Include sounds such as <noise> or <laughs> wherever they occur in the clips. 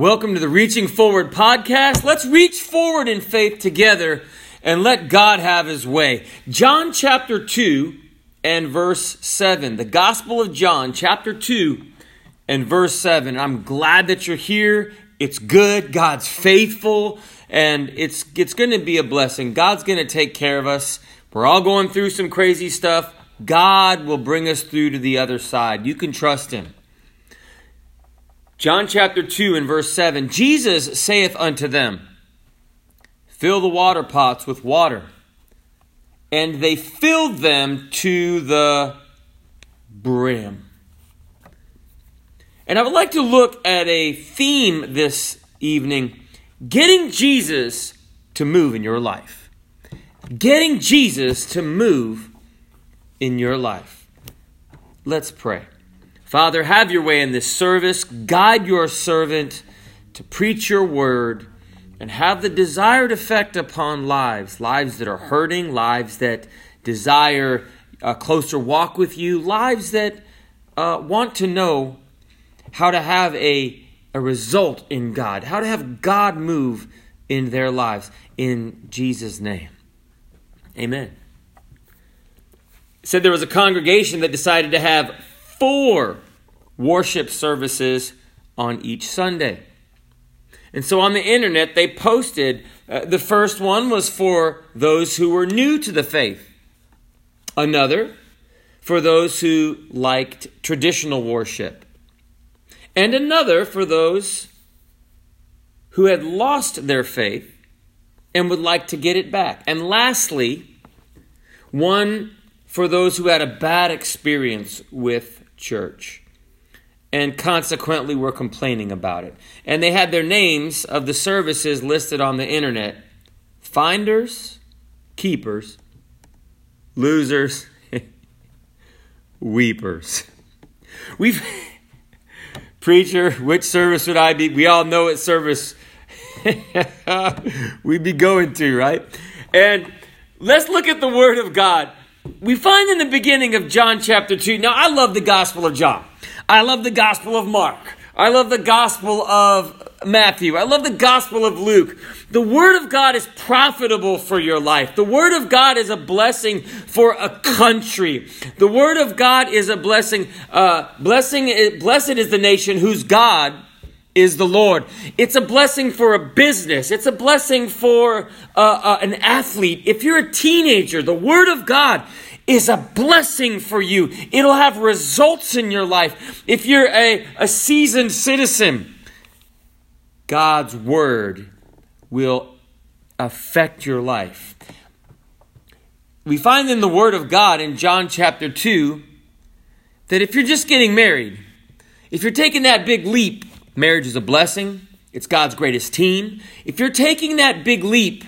Welcome to the Reaching Forward podcast. Let's reach forward in faith together and let God have his way. John chapter 2 and verse 7. The Gospel of John chapter 2 and verse 7. I'm glad that you're here. It's good. God's faithful and it's it's going to be a blessing. God's going to take care of us. We're all going through some crazy stuff. God will bring us through to the other side. You can trust him. John chapter 2 and verse 7 Jesus saith unto them, Fill the water pots with water. And they filled them to the brim. And I would like to look at a theme this evening getting Jesus to move in your life. Getting Jesus to move in your life. Let's pray. Father, have your way in this service. Guide your servant to preach your word and have the desired effect upon lives lives that are hurting, lives that desire a closer walk with you, lives that uh, want to know how to have a, a result in God, how to have God move in their lives. In Jesus' name. Amen. Said there was a congregation that decided to have four worship services on each Sunday. And so on the internet, they posted uh, the first one was for those who were new to the faith, another for those who liked traditional worship, and another for those who had lost their faith and would like to get it back. And lastly, one for those who had a bad experience with church and consequently were complaining about it. And they had their names of the services listed on the internet finders, keepers, losers, <laughs> weepers. We've <laughs> preacher, which service would I be? We all know what service <laughs> we'd be going to, right? And let's look at the Word of God. We find in the beginning of John chapter 2. Now, I love the Gospel of John. I love the Gospel of Mark. I love the Gospel of Matthew. I love the Gospel of Luke. The Word of God is profitable for your life. The Word of God is a blessing for a country. The Word of God is a blessing. Uh, blessing, blessed is the nation whose God is the Lord. It's a blessing for a business. It's a blessing for uh, uh, an athlete. If you're a teenager, the Word of God is a blessing for you. It'll have results in your life. If you're a, a seasoned citizen, God's Word will affect your life. We find in the Word of God in John chapter 2 that if you're just getting married, if you're taking that big leap, marriage is a blessing, it's God's greatest team. If you're taking that big leap,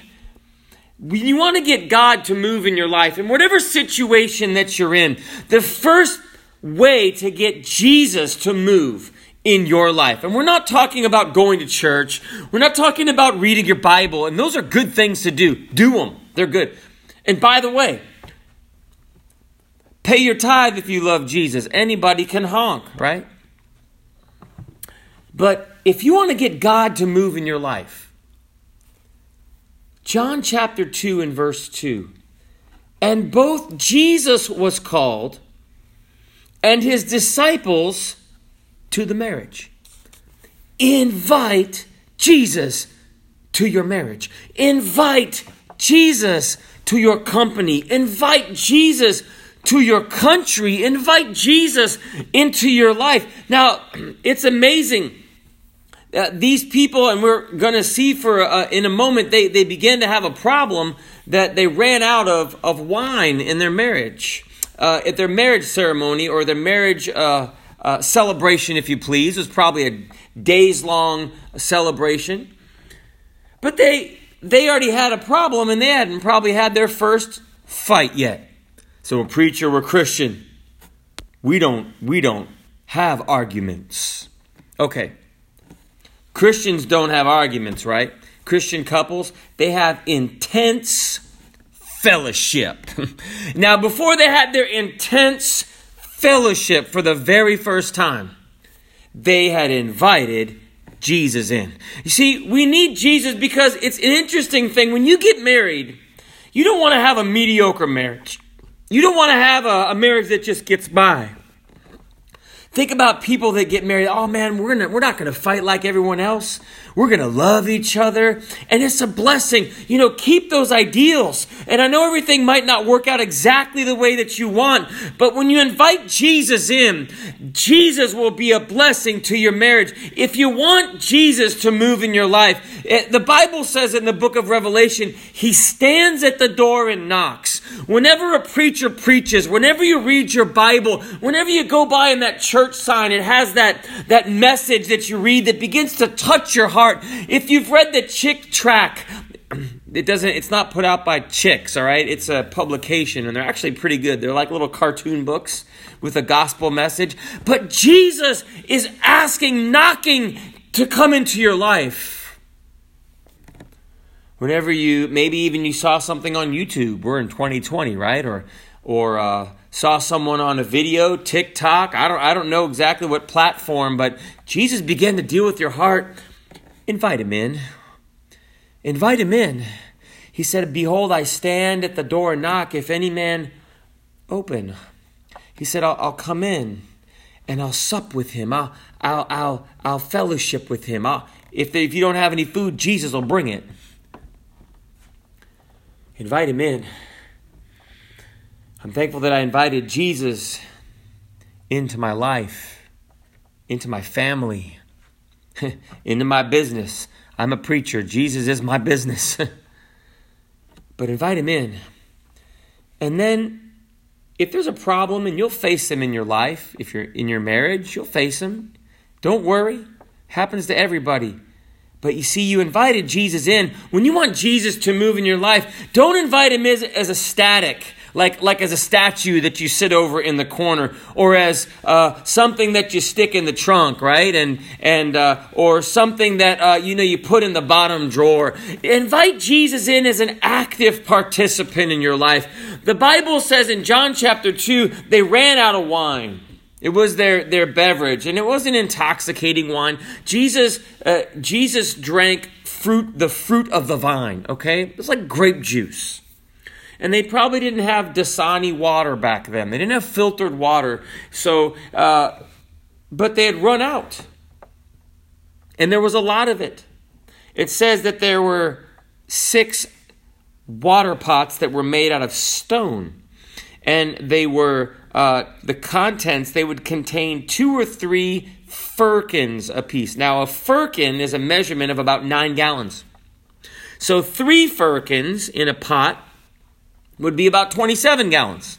you want to get God to move in your life, in whatever situation that you're in, the first way to get Jesus to move in your life. And we're not talking about going to church. We're not talking about reading your Bible. And those are good things to do. Do them. They're good. And by the way, pay your tithe if you love Jesus. Anybody can honk, right? But if you want to get God to move in your life, John chapter 2 and verse 2. And both Jesus was called and his disciples to the marriage. Invite Jesus to your marriage. Invite Jesus to your company. Invite Jesus to your country. Invite Jesus into your life. Now, <clears throat> it's amazing uh, these people, and we're going to see for uh, in a moment, they, they began to have a problem that they ran out of, of wine in their marriage. Uh, at their marriage ceremony or their marriage uh, uh, celebration, if you please, it was probably a days long celebration. But they they already had a problem and they hadn't probably had their first fight yet. So a preacher, we're Christian. We don't we don't have arguments. Okay. Christians don't have arguments, right? Christian couples, they have intense fellowship. <laughs> now, before they had their intense fellowship for the very first time, they had invited Jesus in. You see, we need Jesus because it's an interesting thing. When you get married, you don't want to have a mediocre marriage. You don't want to have a, a marriage that just gets by. Think about people that get married. Oh man, we're gonna, we're not going to fight like everyone else. We're going to love each other. And it's a blessing. You know, keep those ideals. And I know everything might not work out exactly the way that you want, but when you invite Jesus in, Jesus will be a blessing to your marriage. If you want Jesus to move in your life, the Bible says in the book of Revelation, he stands at the door and knocks. Whenever a preacher preaches, whenever you read your Bible, whenever you go by in that church sign, it has that, that message that you read that begins to touch your heart. If you've read the Chick tract, <clears throat> it doesn't it's not put out by chicks all right? It's a publication and they're actually pretty good. They're like little cartoon books with a gospel message. But jesus is asking knocking to come into your life. Whenever you maybe even you saw something on youtube we're in 2020 right? Or or uh, saw someone on a video tiktok i don't i don't know exactly what platform but jesus began to deal with your heart invite him in. Invite him in. He said behold i stand at the door and knock. If any man open he said i'll, I'll come in and i'll sup with him. I'll i'll i'll, I'll fellowship with him. I'll, if, if you don't have any food jesus will bring it. Invite him in. I'm thankful that I invited Jesus into my life, into my family, <laughs> into my business. I'm a preacher. Jesus is my business. <laughs> but invite him in. And then, if there's a problem, and you'll face them in your life, if you're in your marriage, you'll face them. Don't worry. Happens to everybody. But you see, you invited Jesus in. When you want Jesus to move in your life, don't invite him as, as a static like, like as a statue that you sit over in the corner, or as uh, something that you stick in the trunk, right? And, and, uh, or something that, uh, you know, you put in the bottom drawer. Invite Jesus in as an active participant in your life. The Bible says in John chapter 2, they ran out of wine. It was their, their beverage, and it wasn't intoxicating wine. Jesus, uh, Jesus drank fruit, the fruit of the vine, okay? It's like grape juice and they probably didn't have Dasani water back then. They didn't have filtered water. So, uh, but they had run out. And there was a lot of it. It says that there were six water pots that were made out of stone. And they were, uh, the contents, they would contain two or three firkins apiece. Now, a firkin is a measurement of about nine gallons. So, three firkins in a pot would be about 27 gallons.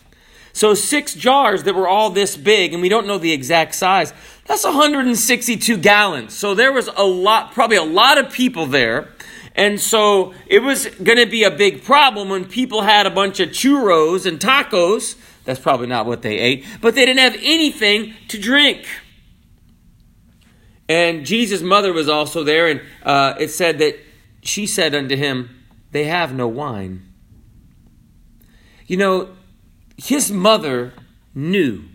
So six jars that were all this big, and we don't know the exact size, that's 162 gallons. So there was a lot, probably a lot of people there. And so it was going to be a big problem when people had a bunch of churros and tacos. That's probably not what they ate, but they didn't have anything to drink. And Jesus' mother was also there, and uh, it said that she said unto him, They have no wine. You know, his mother knew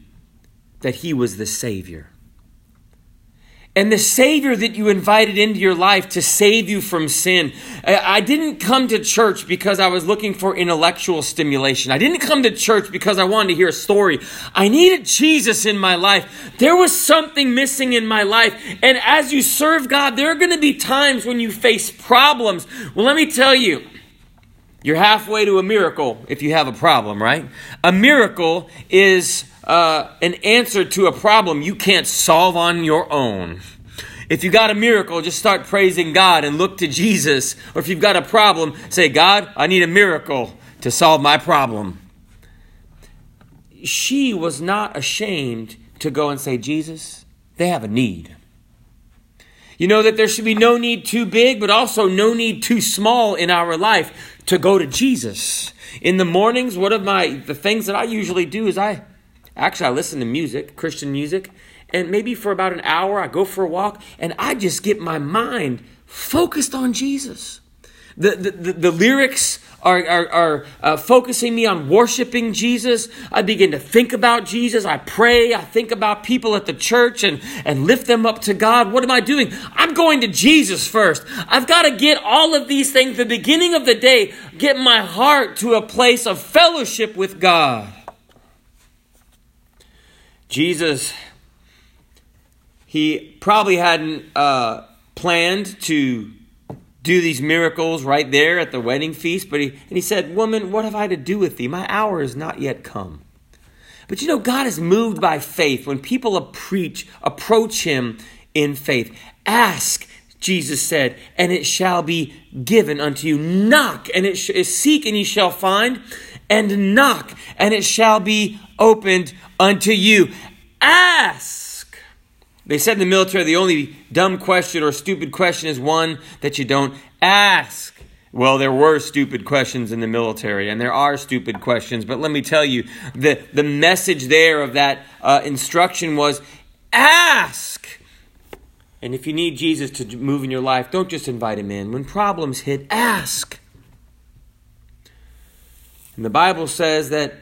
that he was the Savior. And the Savior that you invited into your life to save you from sin. I didn't come to church because I was looking for intellectual stimulation. I didn't come to church because I wanted to hear a story. I needed Jesus in my life. There was something missing in my life. And as you serve God, there are going to be times when you face problems. Well, let me tell you, you're halfway to a miracle if you have a problem, right? A miracle is uh, an answer to a problem you can't solve on your own. If you got a miracle, just start praising God and look to Jesus. Or if you've got a problem, say, God, I need a miracle to solve my problem. She was not ashamed to go and say, Jesus, they have a need. You know that there should be no need too big, but also no need too small in our life to go to Jesus. In the mornings, one of my the things that I usually do is I actually I listen to music, Christian music, and maybe for about an hour I go for a walk and I just get my mind focused on Jesus. The, the, the, the lyrics are, are, are uh, focusing me on worshiping Jesus. I begin to think about Jesus. I pray. I think about people at the church and, and lift them up to God. What am I doing? I'm going to Jesus first. I've got to get all of these things, the beginning of the day, get my heart to a place of fellowship with God. Jesus, he probably hadn't uh, planned to do these miracles right there at the wedding feast. But he, and he said, Woman, what have I to do with thee? My hour is not yet come. But you know, God is moved by faith when people preach, approach him in faith. Ask, Jesus said, and it shall be given unto you. Knock, and it sh- seek, and ye shall find. And knock, and it shall be opened unto you. Ask they said in the military the only dumb question or stupid question is one that you don't ask. Well, there were stupid questions in the military, and there are stupid questions, but let me tell you, the, the message there of that uh, instruction was ask. And if you need Jesus to move in your life, don't just invite him in. When problems hit, ask. And the Bible says that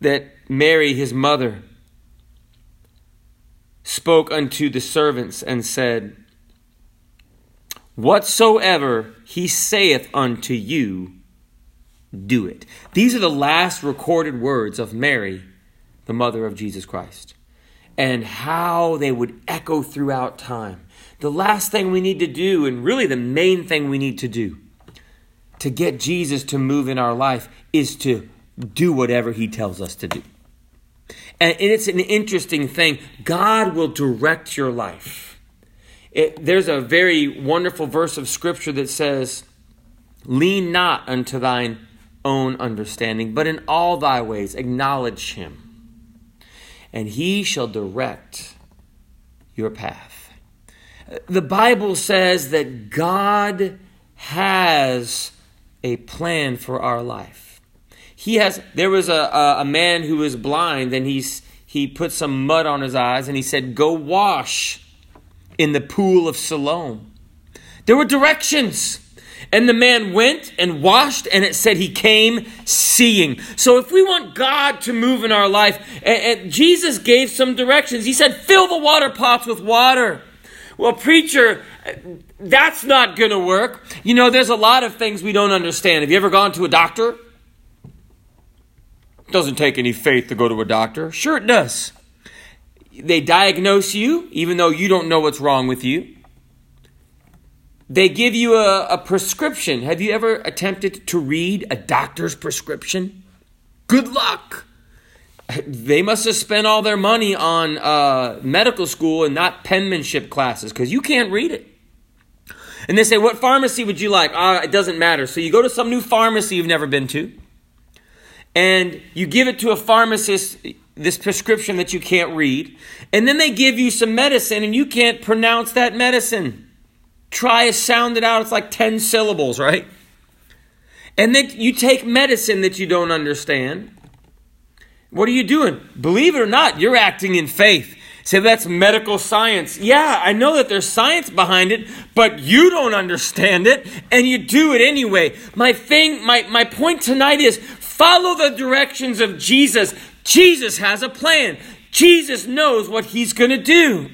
that Mary, his mother, spoke unto the servants and said, Whatsoever he saith unto you, do it. These are the last recorded words of Mary, the mother of Jesus Christ, and how they would echo throughout time. The last thing we need to do, and really the main thing we need to do to get Jesus to move in our life, is to do whatever he tells us to do. And it's an interesting thing. God will direct your life. It, there's a very wonderful verse of scripture that says, Lean not unto thine own understanding, but in all thy ways acknowledge him, and he shall direct your path. The Bible says that God has a plan for our life he has there was a, a, a man who was blind and he's he put some mud on his eyes and he said go wash in the pool of siloam. There were directions. And the man went and washed and it said he came seeing. So if we want god to move in our life and, and jesus gave some directions. He said fill the water pots with water. Well preacher that's not going to work. You know there's a lot of things we don't understand. Have you ever gone to a doctor doesn't take any faith to go to a doctor. Sure, it does. They diagnose you, even though you don't know what's wrong with you. They give you a, a prescription. Have you ever attempted to read a doctor's prescription? Good luck. They must have spent all their money on uh, medical school and not penmanship classes because you can't read it. And they say, What pharmacy would you like? Ah, it doesn't matter. So you go to some new pharmacy you've never been to and you give it to a pharmacist this prescription that you can't read, and then they give you some medicine and you can't pronounce that medicine. Try to sound it out, it's like 10 syllables, right? And then you take medicine that you don't understand. What are you doing? Believe it or not, you're acting in faith. Say that's medical science. Yeah, I know that there's science behind it, but you don't understand it and you do it anyway. My thing, my, my point tonight is Follow the directions of Jesus. Jesus has a plan. Jesus knows what he's going to do.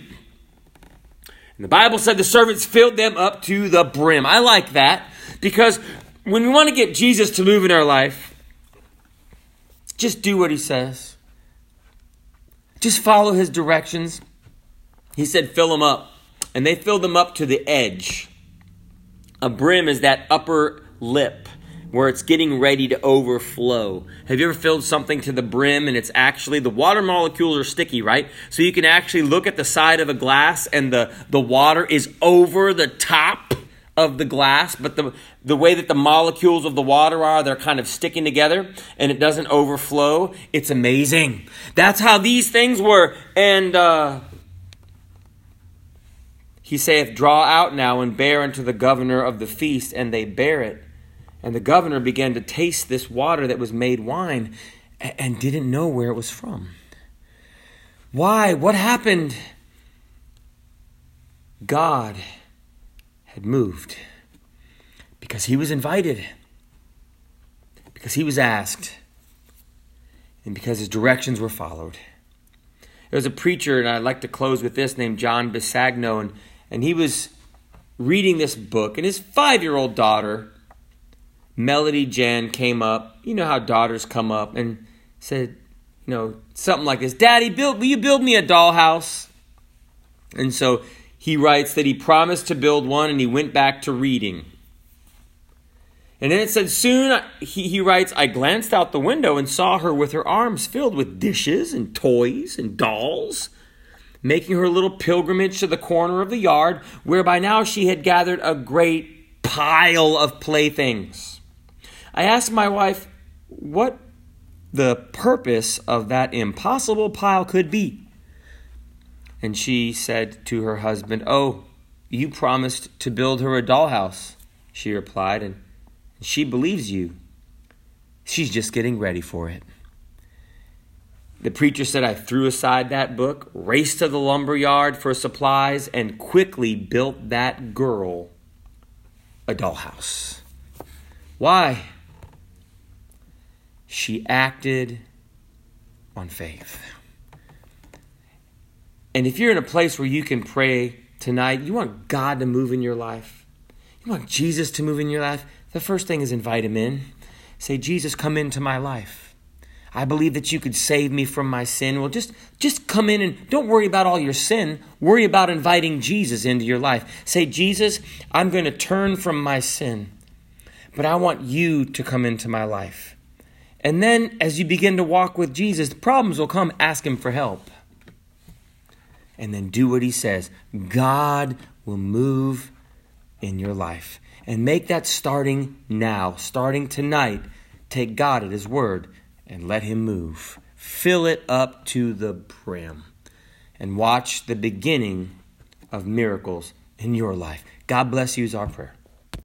And the Bible said the servants filled them up to the brim. I like that because when we want to get Jesus to move in our life, just do what he says. Just follow his directions. He said, fill them up. And they filled them up to the edge. A brim is that upper lip where it's getting ready to overflow. Have you ever filled something to the brim and it's actually the water molecules are sticky, right? So you can actually look at the side of a glass and the, the water is over the top of the glass, but the, the way that the molecules of the water are, they're kind of sticking together and it doesn't overflow. It's amazing. That's how these things were. And uh, he saith, Draw out now and bear unto the governor of the feast, and they bear it. And the governor began to taste this water that was made wine and didn't know where it was from. Why? What happened? God had moved. Because he was invited, because he was asked, and because his directions were followed. There was a preacher, and I'd like to close with this, named John Bisagno, and, and he was reading this book, and his five year old daughter, Melody Jan, came up. You know how daughters come up and said, you know, something like this Daddy, build, will you build me a dollhouse? And so he writes that he promised to build one and he went back to reading. And then it said, Soon, uh, he, he writes, I glanced out the window and saw her with her arms filled with dishes and toys and dolls, making her little pilgrimage to the corner of the yard, where by now she had gathered a great pile of playthings. I asked my wife what the purpose of that impossible pile could be. And she said to her husband, Oh, you promised to build her a dollhouse, she replied, and she believes you. She's just getting ready for it. The preacher said, I threw aside that book, raced to the lumber yard for supplies, and quickly built that girl a dollhouse. Why? She acted on faith. And if you're in a place where you can pray tonight, you want God to move in your life, you want Jesus to move in your life, the first thing is invite him in. Say, Jesus, come into my life. I believe that you could save me from my sin. Well, just, just come in and don't worry about all your sin. Worry about inviting Jesus into your life. Say, Jesus, I'm going to turn from my sin, but I want you to come into my life. And then as you begin to walk with Jesus, problems will come. Ask him for help and then do what He says, God will move in your life. And make that starting now, starting tonight. Take God at His word and let Him move. Fill it up to the brim and watch the beginning of miracles in your life. God bless you, is our prayer.